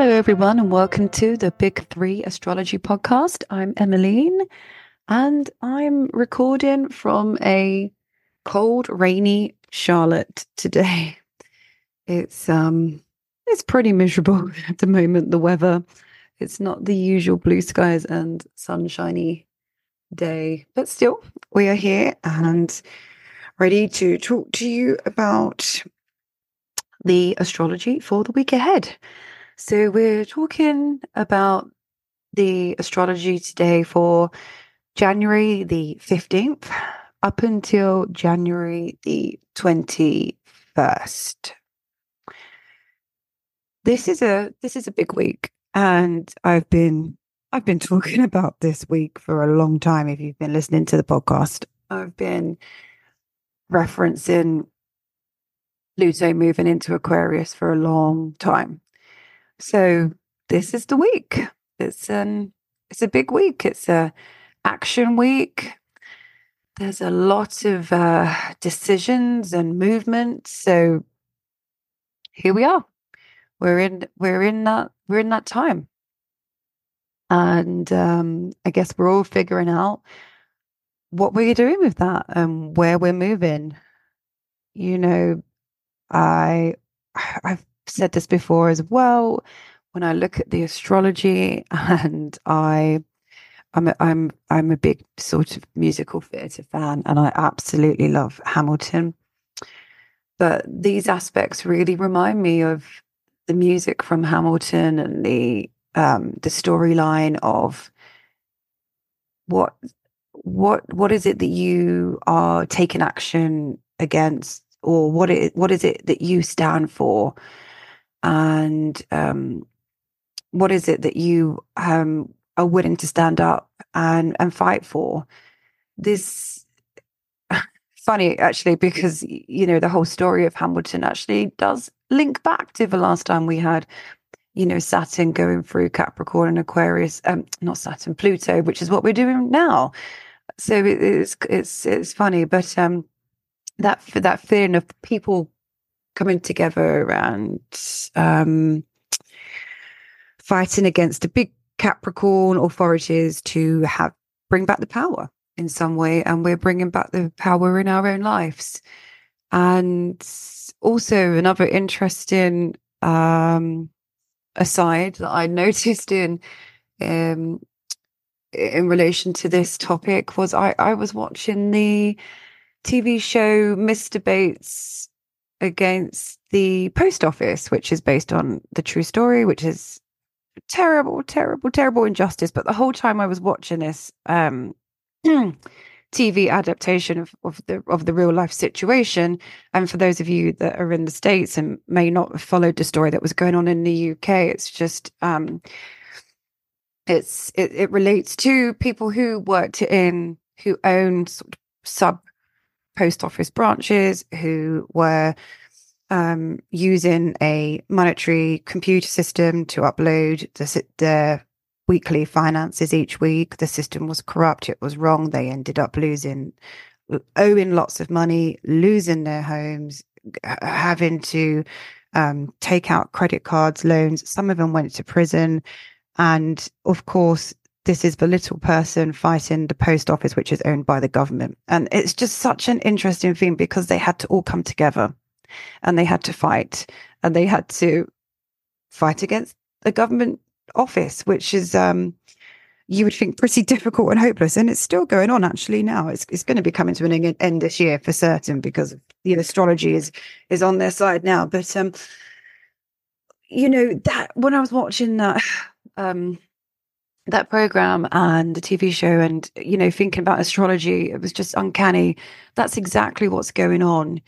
Hello, everyone, and welcome to the Big Three Astrology Podcast. I'm Emmaleen, and I'm recording from a cold, rainy Charlotte today. It's um, it's pretty miserable at the moment. The weather, it's not the usual blue skies and sunshiny day, but still, we are here and ready to talk to you about the astrology for the week ahead. So, we're talking about the astrology today for January the 15th up until January the 21st. This is a this is a big week and I've been I've been talking about this week for a long time if you've been listening to the podcast. I've been referencing Pluto moving into Aquarius for a long time. So this is the week. It's an it's a big week. It's a action week. There's a lot of uh, decisions and movements. So here we are. We're in we're in that we're in that time. And um, I guess we're all figuring out what we're doing with that and where we're moving. You know, I I've said this before as well. When I look at the astrology and I I'm a, I'm I'm a big sort of musical theatre fan, and I absolutely love Hamilton. But these aspects really remind me of the music from Hamilton and the um, the storyline of what what what is it that you are taking action against or what it what is it that you stand for and um, what is it that you um, are willing to stand up and and fight for? This funny actually because you know the whole story of hamilton actually does link back to the last time we had you know saturn going through capricorn and aquarius um not saturn pluto which is what we're doing now. So it's it's it's funny but um that that feeling of people coming together and um fighting against a big Capricorn authorities to have bring back the power in some way, and we're bringing back the power in our own lives. And also another interesting um, aside that I noticed in um, in relation to this topic was I, I was watching the TV show Mr. Bates against the post office, which is based on the true story, which is terrible, terrible, terrible injustice. But the whole time I was watching this um, TV adaptation of, of the of the real life situation, and for those of you that are in the states and may not have followed the story that was going on in the UK, it's just um, it's it, it relates to people who worked in who owned sort of sub post office branches who were um, using a monetary computer system to upload the, the weekly finances each week. The system was corrupt, it was wrong. They ended up losing, owing lots of money, losing their homes, having to um, take out credit cards, loans. Some of them went to prison. And of course, this is the little person fighting the post office, which is owned by the government. And it's just such an interesting thing because they had to all come together and they had to fight and they had to fight against the government office, which is um, you would think pretty difficult and hopeless. And it's still going on actually now. It's it's going to be coming to an end this year for certain because the astrology is is on their side now. But um, you know that when I was watching that um that program and the TV show and you know thinking about astrology, it was just uncanny. That's exactly what's going on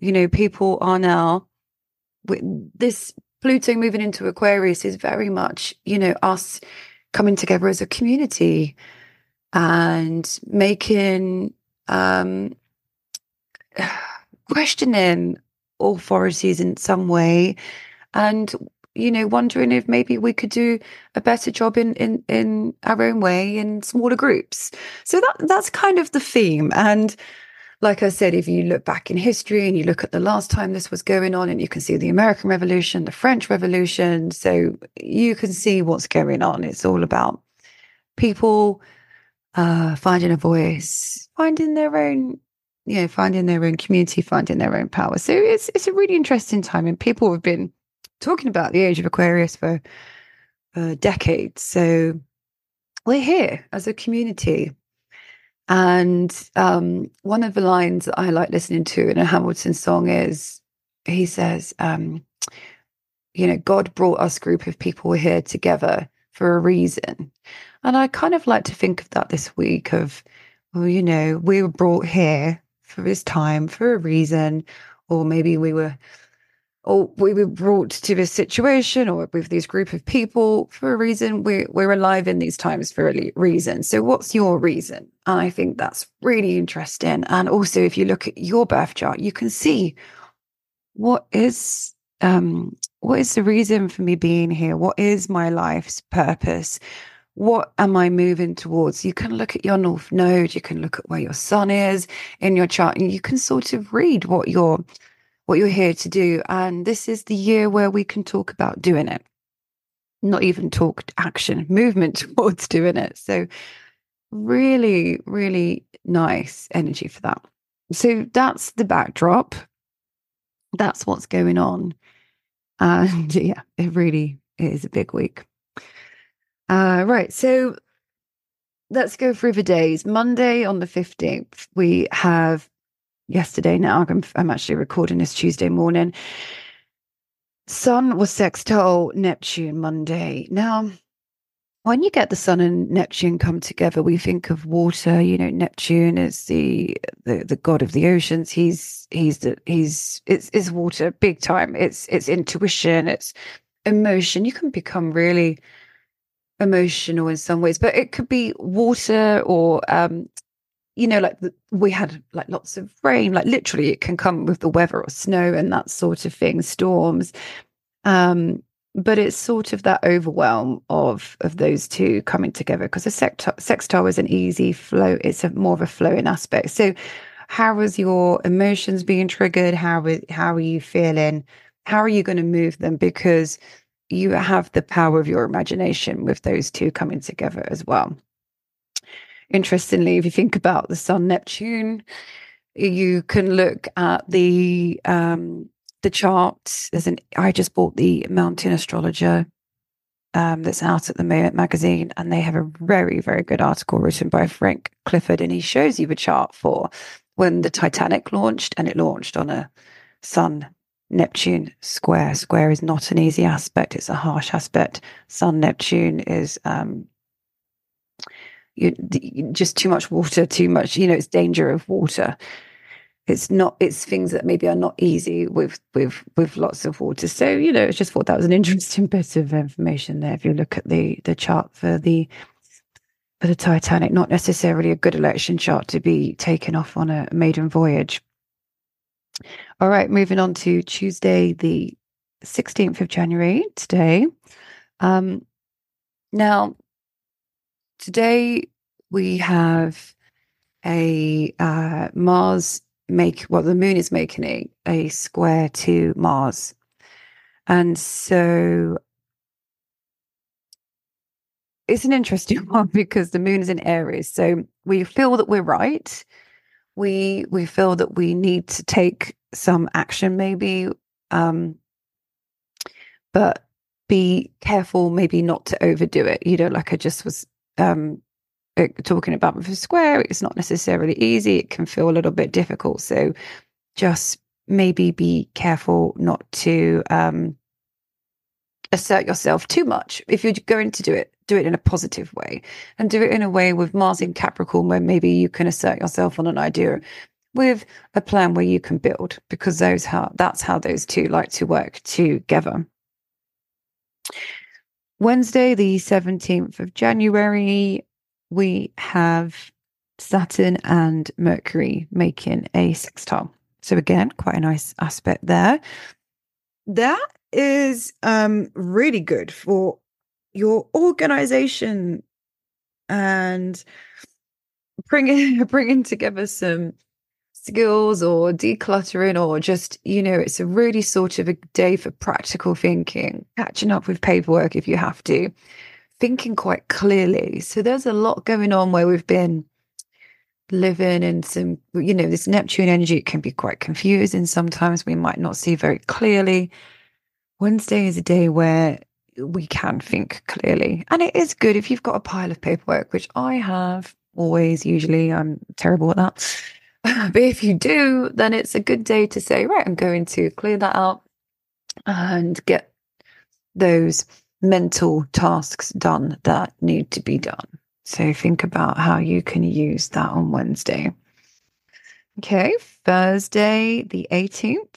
you know, people are now this Pluto moving into Aquarius is very much, you know, us coming together as a community and making um questioning authorities in some way and you know wondering if maybe we could do a better job in in in our own way in smaller groups so that that's kind of the theme and like I said, if you look back in history and you look at the last time this was going on, and you can see the American Revolution, the French Revolution, so you can see what's going on. It's all about people uh, finding a voice, finding their own, you know, finding their own community, finding their own power. So it's it's a really interesting time, and people have been talking about the age of Aquarius for uh, decades. So we're here as a community. And um, one of the lines that I like listening to in a Hamilton song is he says, um, you know, God brought us group of people here together for a reason. And I kind of like to think of that this week of, well, you know, we were brought here for this time for a reason, or maybe we were or we were brought to this situation or with this group of people for a reason. We're, we're alive in these times for a reason. So, what's your reason? And I think that's really interesting. And also, if you look at your birth chart, you can see what is um, what is the reason for me being here? What is my life's purpose? What am I moving towards? You can look at your north node, you can look at where your sun is in your chart, and you can sort of read what your what you're here to do. And this is the year where we can talk about doing it, not even talk action, movement towards doing it. So, really, really nice energy for that. So, that's the backdrop. That's what's going on. And yeah, it really is a big week. Uh, right. So, let's go through the days. Monday on the 15th, we have yesterday now. I'm, I'm actually recording this Tuesday morning. Sun was sextile Neptune Monday. Now, when you get the sun and neptune come together we think of water you know neptune is the the, the god of the oceans he's he's the he's it's it's water big time it's it's intuition it's emotion you can become really emotional in some ways but it could be water or um you know, like the, we had like lots of rain, like literally it can come with the weather or snow and that sort of thing, storms. Um, but it's sort of that overwhelm of of those two coming together because a sextile, sextile is an easy flow. It's a more of a flowing aspect. So, how was your emotions being triggered? How how are you feeling? How are you going to move them? Because you have the power of your imagination with those two coming together as well interestingly, if you think about the Sun Neptune, you can look at the um, the chart. There's an I just bought the Mountain Astrologer um, that's out at the moment magazine, and they have a very very good article written by Frank Clifford, and he shows you the chart for when the Titanic launched, and it launched on a Sun Neptune square. Square is not an easy aspect; it's a harsh aspect. Sun Neptune is um, you, just too much water, too much, you know, it's danger of water. It's not, it's things that maybe are not easy with, with, with lots of water. So, you know, I just thought that was an interesting bit of information there. If you look at the, the chart for the, for the Titanic, not necessarily a good election chart to be taken off on a maiden voyage. All right, moving on to Tuesday, the 16th of January, today. Um, now, today we have a uh, Mars make well the moon is making a, a square to Mars. And so it's an interesting one because the moon is in Aries. So we feel that we're right. We we feel that we need to take some action maybe um but be careful maybe not to overdo it. You know, like I just was um, uh, talking about with a square, it's not necessarily easy. It can feel a little bit difficult. So just maybe be careful not to um, assert yourself too much. If you're going to do it, do it in a positive way and do it in a way with Mars in Capricorn, where maybe you can assert yourself on an idea with a plan where you can build because those how that's how those two like to work together. Wednesday, the 17th of January, we have Saturn and Mercury making a sextile. So, again, quite a nice aspect there. That is um, really good for your organization and bringing bringing together some skills or decluttering or just, you know, it's a really sort of a day for practical thinking, catching up with paperwork if you have to, thinking quite clearly. So there's a lot going on where we've been living in some, you know, this Neptune energy it can be quite confusing. Sometimes we might not see very clearly. Wednesday is a day where we can think clearly. And it is good if you've got a pile of paperwork, which I have always, usually. I'm terrible at that. but if you do, then it's a good day to say, right, I'm going to clear that out and get those mental tasks done that need to be done. So think about how you can use that on Wednesday. Okay, Thursday, the 18th.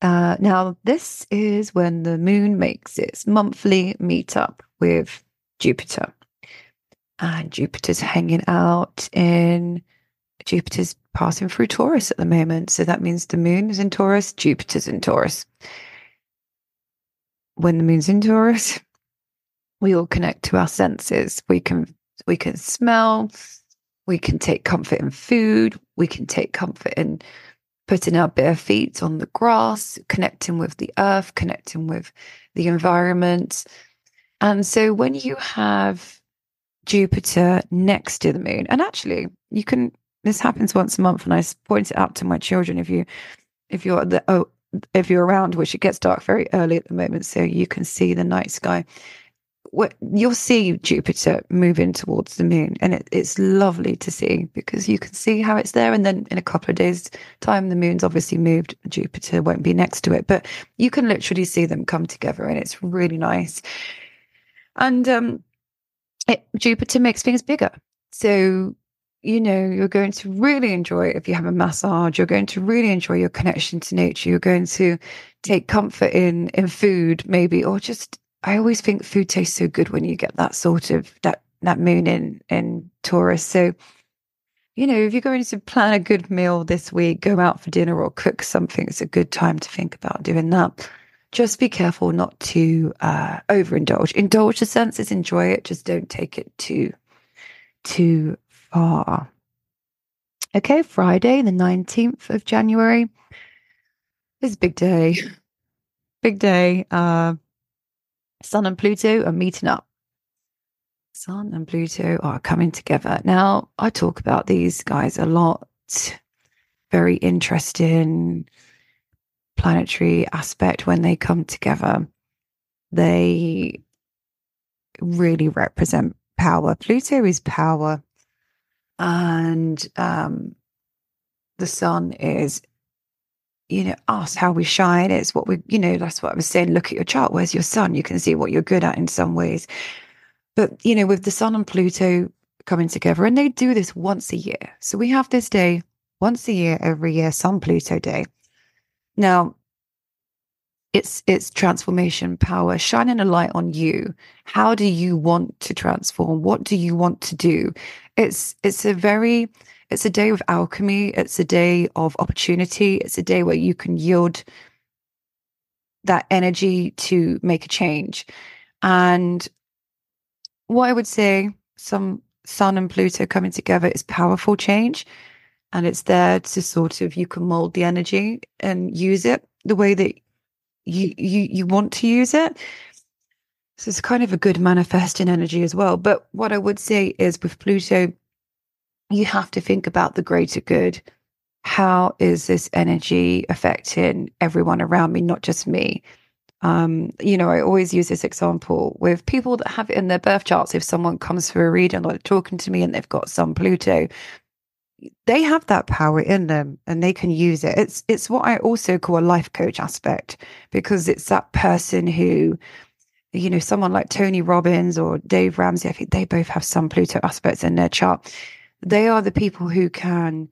Uh, now, this is when the moon makes its monthly meetup with Jupiter. And Jupiter's hanging out in Jupiter's passing through Taurus at the moment. So that means the moon is in Taurus, Jupiter's in Taurus. When the moon's in Taurus, we all connect to our senses. We can we can smell, we can take comfort in food, we can take comfort in putting our bare feet on the grass, connecting with the earth, connecting with the environment. And so when you have Jupiter next to the moon, and actually you can this happens once a month, and I point it out to my children if you if you're the oh if you're around, which it gets dark very early at the moment, so you can see the night sky What you'll see Jupiter moving towards the moon, and it, it's lovely to see because you can see how it's there. And then in a couple of days' time, the moon's obviously moved. Jupiter won't be next to it, but you can literally see them come together, and it's really nice. And um, it, Jupiter makes things bigger, so you know you're going to really enjoy it if you have a massage. You're going to really enjoy your connection to nature. You're going to take comfort in in food, maybe, or just I always think food tastes so good when you get that sort of that that moon in in Taurus. So, you know, if you're going to plan a good meal this week, go out for dinner or cook something, it's a good time to think about doing that. Just be careful not to uh, overindulge. Indulge the senses, enjoy it. Just don't take it too too far. Okay, Friday, the 19th of January. It's a big day. Big day. Uh, Sun and Pluto are meeting up. Sun and Pluto are coming together. Now, I talk about these guys a lot. Very interesting planetary aspect when they come together. They really represent power. Pluto is power, and um, the sun is you know, us how we shine. It's what we, you know, that's what I was saying. Look at your chart. Where's your sun? You can see what you're good at in some ways. But, you know, with the sun and Pluto coming together, and they do this once a year. So we have this day once a year, every year, Sun Pluto Day. Now, it's it's transformation power shining a light on you how do you want to transform what do you want to do it's it's a very it's a day of alchemy. It's a day of opportunity. It's a day where you can yield that energy to make a change. And what I would say, some Sun and Pluto coming together is powerful change. And it's there to sort of you can mold the energy and use it the way that you you you want to use it. So it's kind of a good manifesting energy as well. But what I would say is with Pluto, you have to think about the greater good. How is this energy affecting everyone around me, not just me? Um, you know, I always use this example with people that have it in their birth charts. If someone comes for a reading or talking to me and they've got some Pluto, they have that power in them and they can use it. It's it's what I also call a life coach aspect because it's that person who, you know, someone like Tony Robbins or Dave Ramsey, I think they both have some Pluto aspects in their chart they are the people who can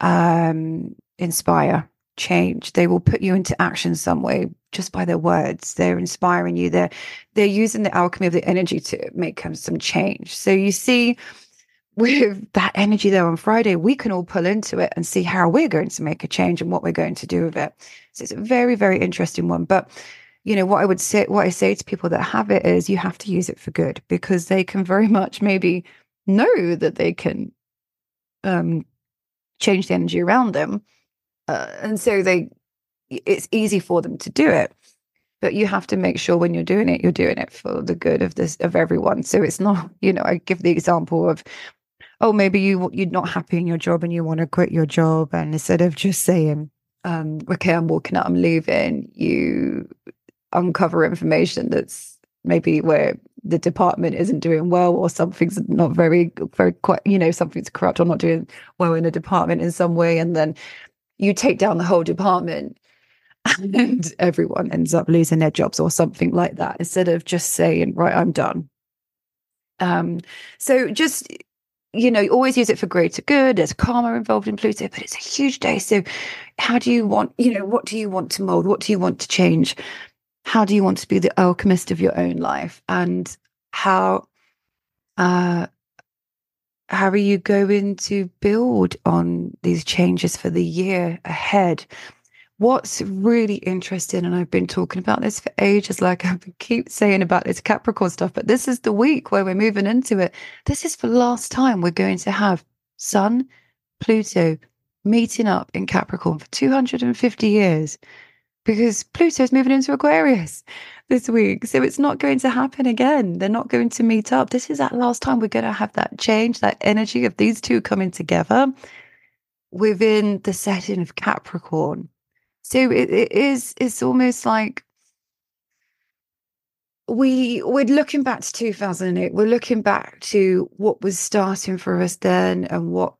um, inspire change. They will put you into action some way just by their words. They're inspiring you. They're they're using the alchemy of the energy to make some change. So you see, with that energy there on Friday, we can all pull into it and see how we're going to make a change and what we're going to do with it. So it's a very, very interesting one. But you know what I would say, what I say to people that have it is, you have to use it for good because they can very much maybe know that they can um, change the energy around them. Uh, and so they, it's easy for them to do it. But you have to make sure when you're doing it, you're doing it for the good of this of everyone. So it's not, you know, I give the example of, oh, maybe you you're not happy in your job and you want to quit your job, and instead of just saying, um, okay, I'm walking out, I'm leaving, you uncover information that's maybe where the department isn't doing well or something's not very very quite you know something's corrupt or not doing well in a department in some way and then you take down the whole department and everyone ends up losing their jobs or something like that instead of just saying right i'm done um so just you know, you always use it for greater good. There's karma involved in Pluto, but it's a huge day. So, how do you want, you know, what do you want to mold? What do you want to change? How do you want to be the alchemist of your own life? And how, uh, how are you going to build on these changes for the year ahead? what's really interesting, and I've been talking about this for ages, like I keep saying about this Capricorn stuff, but this is the week where we're moving into it. This is the last time we're going to have Sun, Pluto meeting up in Capricorn for 250 years because Pluto's moving into Aquarius this week. So it's not going to happen again. They're not going to meet up. This is that last time we're going to have that change, that energy of these two coming together within the setting of Capricorn. So it, it is, it's almost like we we're looking back to 2008 we're looking back to what was starting for us then and what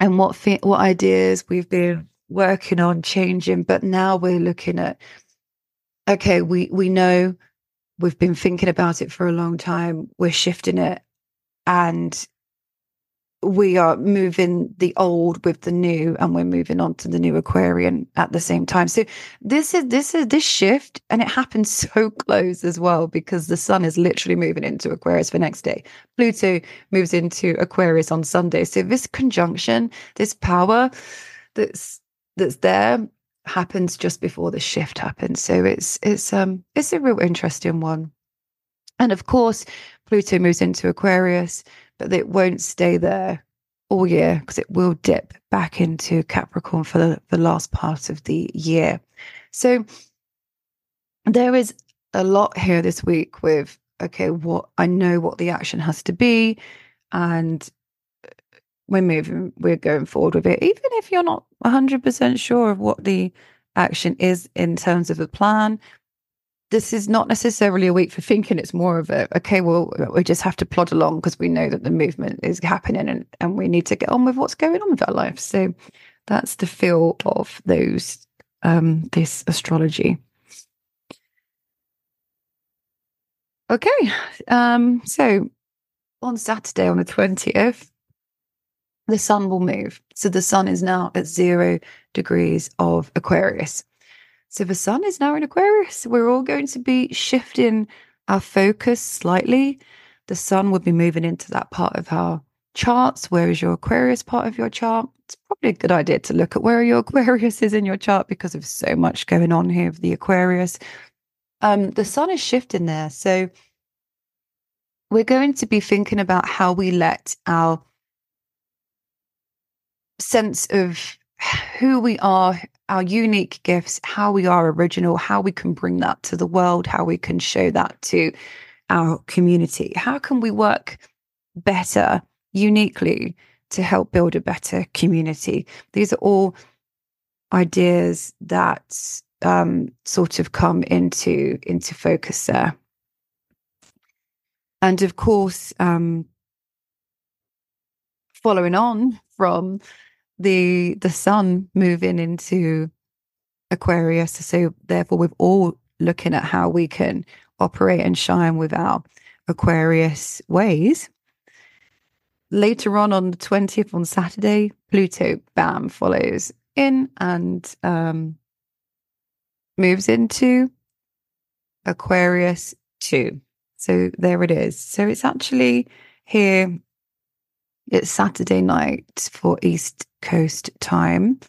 and what what ideas we've been working on changing but now we're looking at okay we we know we've been thinking about it for a long time we're shifting it and we are moving the old with the new and we're moving on to the new aquarian at the same time. So this is this is this shift and it happens so close as well because the sun is literally moving into aquarius for next day. Pluto moves into aquarius on sunday. So this conjunction this power that's that's there happens just before the shift happens so it's it's um it's a real interesting one and of course pluto moves into aquarius but it won't stay there all year because it will dip back into Capricorn for the, the last part of the year. So there is a lot here this week with okay, what I know what the action has to be, and we're moving, we're going forward with it, even if you're not 100% sure of what the action is in terms of a plan this is not necessarily a week for thinking. It's more of a, okay, well, we just have to plod along because we know that the movement is happening and, and we need to get on with what's going on with our life. So that's the feel of those, um, this astrology. Okay. Um, so on Saturday, on the 20th, the sun will move. So the sun is now at zero degrees of Aquarius. So the sun is now in Aquarius. We're all going to be shifting our focus slightly. The sun will be moving into that part of our charts. Where is your Aquarius part of your chart? It's probably a good idea to look at where your Aquarius is in your chart because of so much going on here with the Aquarius. Um, the sun is shifting there. So we're going to be thinking about how we let our sense of who we are, our unique gifts, how we are original, how we can bring that to the world, how we can show that to our community. How can we work better, uniquely, to help build a better community? These are all ideas that um, sort of come into into focus there. And of course, um, following on from the the sun moving into Aquarius. So therefore, we're all looking at how we can operate and shine with our Aquarius ways. Later on, on the twentieth, on Saturday, Pluto, bam, follows in and um, moves into Aquarius two. So there it is. So it's actually here it's Saturday night for East Coast time.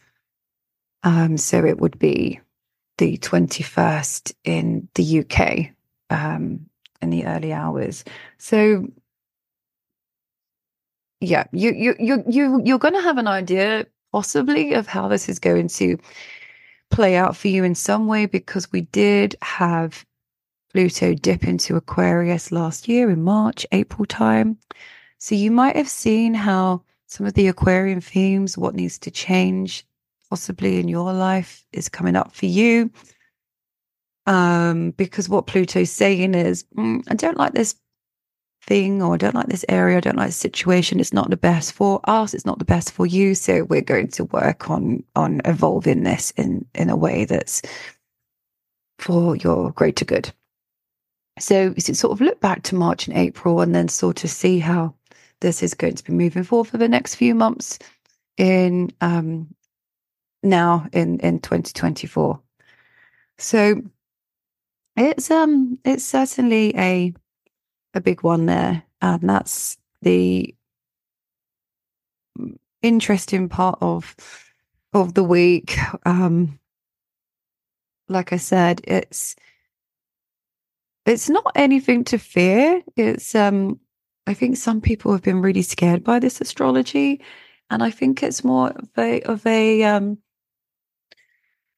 Um, so it would be the 21st in the UK um, in the early hours. So yeah, you you you you you're going to have an idea possibly of how this is going to play out for you in some way because we did have Pluto dip into Aquarius last year in March, April time. So you might have seen how some of the Aquarian themes, what needs to change possibly in your life, is coming up for you. Um, because what Pluto's saying is, mm, I don't like this thing, or I don't like this area, I don't like the situation. It's not the best for us. It's not the best for you. So we're going to work on on evolving this in in a way that's for your greater good. So you sort of look back to March and April, and then sort of see how this is going to be moving forward for the next few months in um, now in in 2024. So it's um it's certainly a a big one there, and that's the interesting part of of the week. Um, like I said, it's it's not anything to fear. It's um, I think some people have been really scared by this astrology, and I think it's more of a of a um,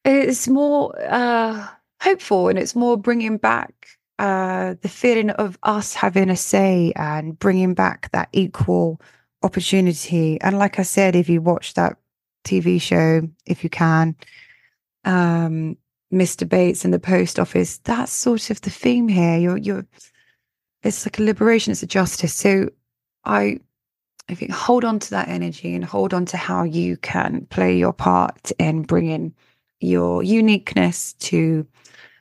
it's more uh hopeful, and it's more bringing back uh, the feeling of us having a say and bringing back that equal opportunity. And like I said, if you watch that TV show, if you can, um, Mr. Bates and the post office, that's sort of the theme here. You're, you're, it's like a liberation, it's a justice. So I, I think hold on to that energy and hold on to how you can play your part in bringing your uniqueness to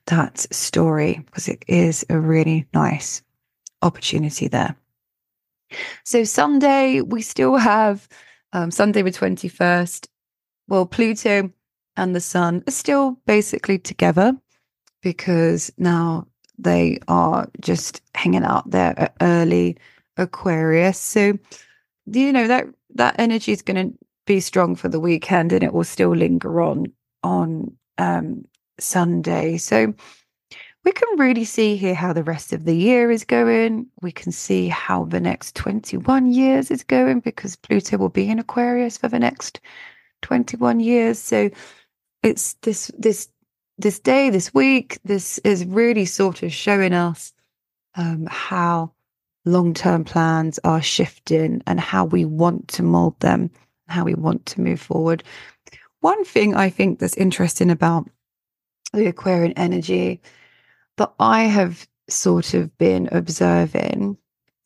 that story because it is a really nice opportunity there. So, Sunday, we still have um, Sunday the 21st. Well, Pluto and the Sun are still basically together because now they are just hanging out there early Aquarius. So, you know, that that energy is going to be strong for the weekend and it will still linger on on um, Sunday. So we can really see here how the rest of the year is going. We can see how the next 21 years is going because Pluto will be in Aquarius for the next 21 years. So it's this this this day, this week, this is really sort of showing us um, how long-term plans are shifting and how we want to mold them, how we want to move forward. One thing I think that's interesting about the Aquarian energy that I have sort of been observing,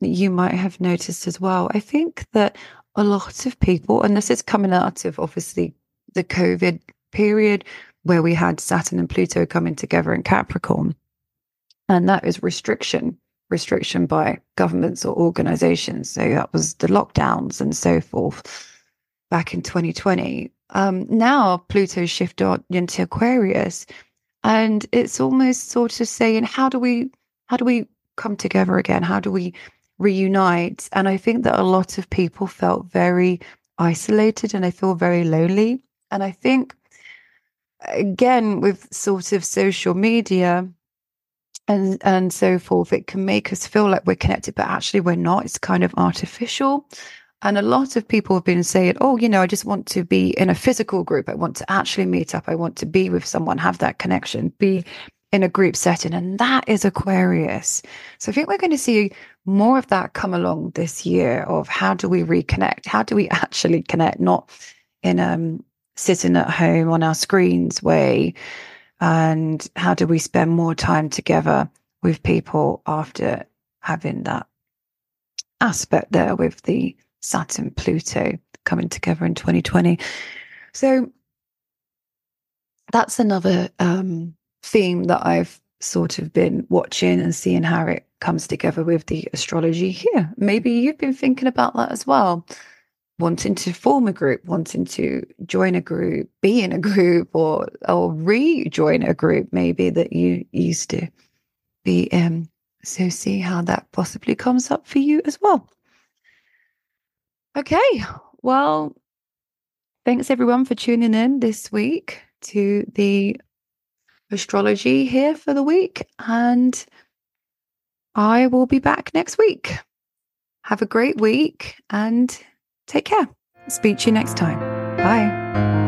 that you might have noticed as well. I think that a lot of people, and this is coming out of obviously the COVID period where we had Saturn and Pluto coming together in Capricorn, and that is restriction, restriction by governments or organizations. So that was the lockdowns and so forth back in 2020. Um, now Pluto shifted into Aquarius and it's almost sort of saying how do we how do we come together again how do we reunite and i think that a lot of people felt very isolated and they feel very lonely and i think again with sort of social media and and so forth it can make us feel like we're connected but actually we're not it's kind of artificial and a lot of people have been saying, oh, you know, I just want to be in a physical group. I want to actually meet up. I want to be with someone, have that connection, be in a group setting. And that is Aquarius. So I think we're going to see more of that come along this year of how do we reconnect? How do we actually connect? Not in um sitting at home on our screens way. And how do we spend more time together with people after having that aspect there with the Saturn, Pluto coming together in 2020. So that's another um, theme that I've sort of been watching and seeing how it comes together with the astrology here. Maybe you've been thinking about that as well. Wanting to form a group, wanting to join a group, be in a group, or or rejoin a group maybe that you used to be in. So see how that possibly comes up for you as well. Okay. Well, thanks everyone for tuning in this week to the astrology here for the week. And I will be back next week. Have a great week and take care. Speak to you next time. Bye.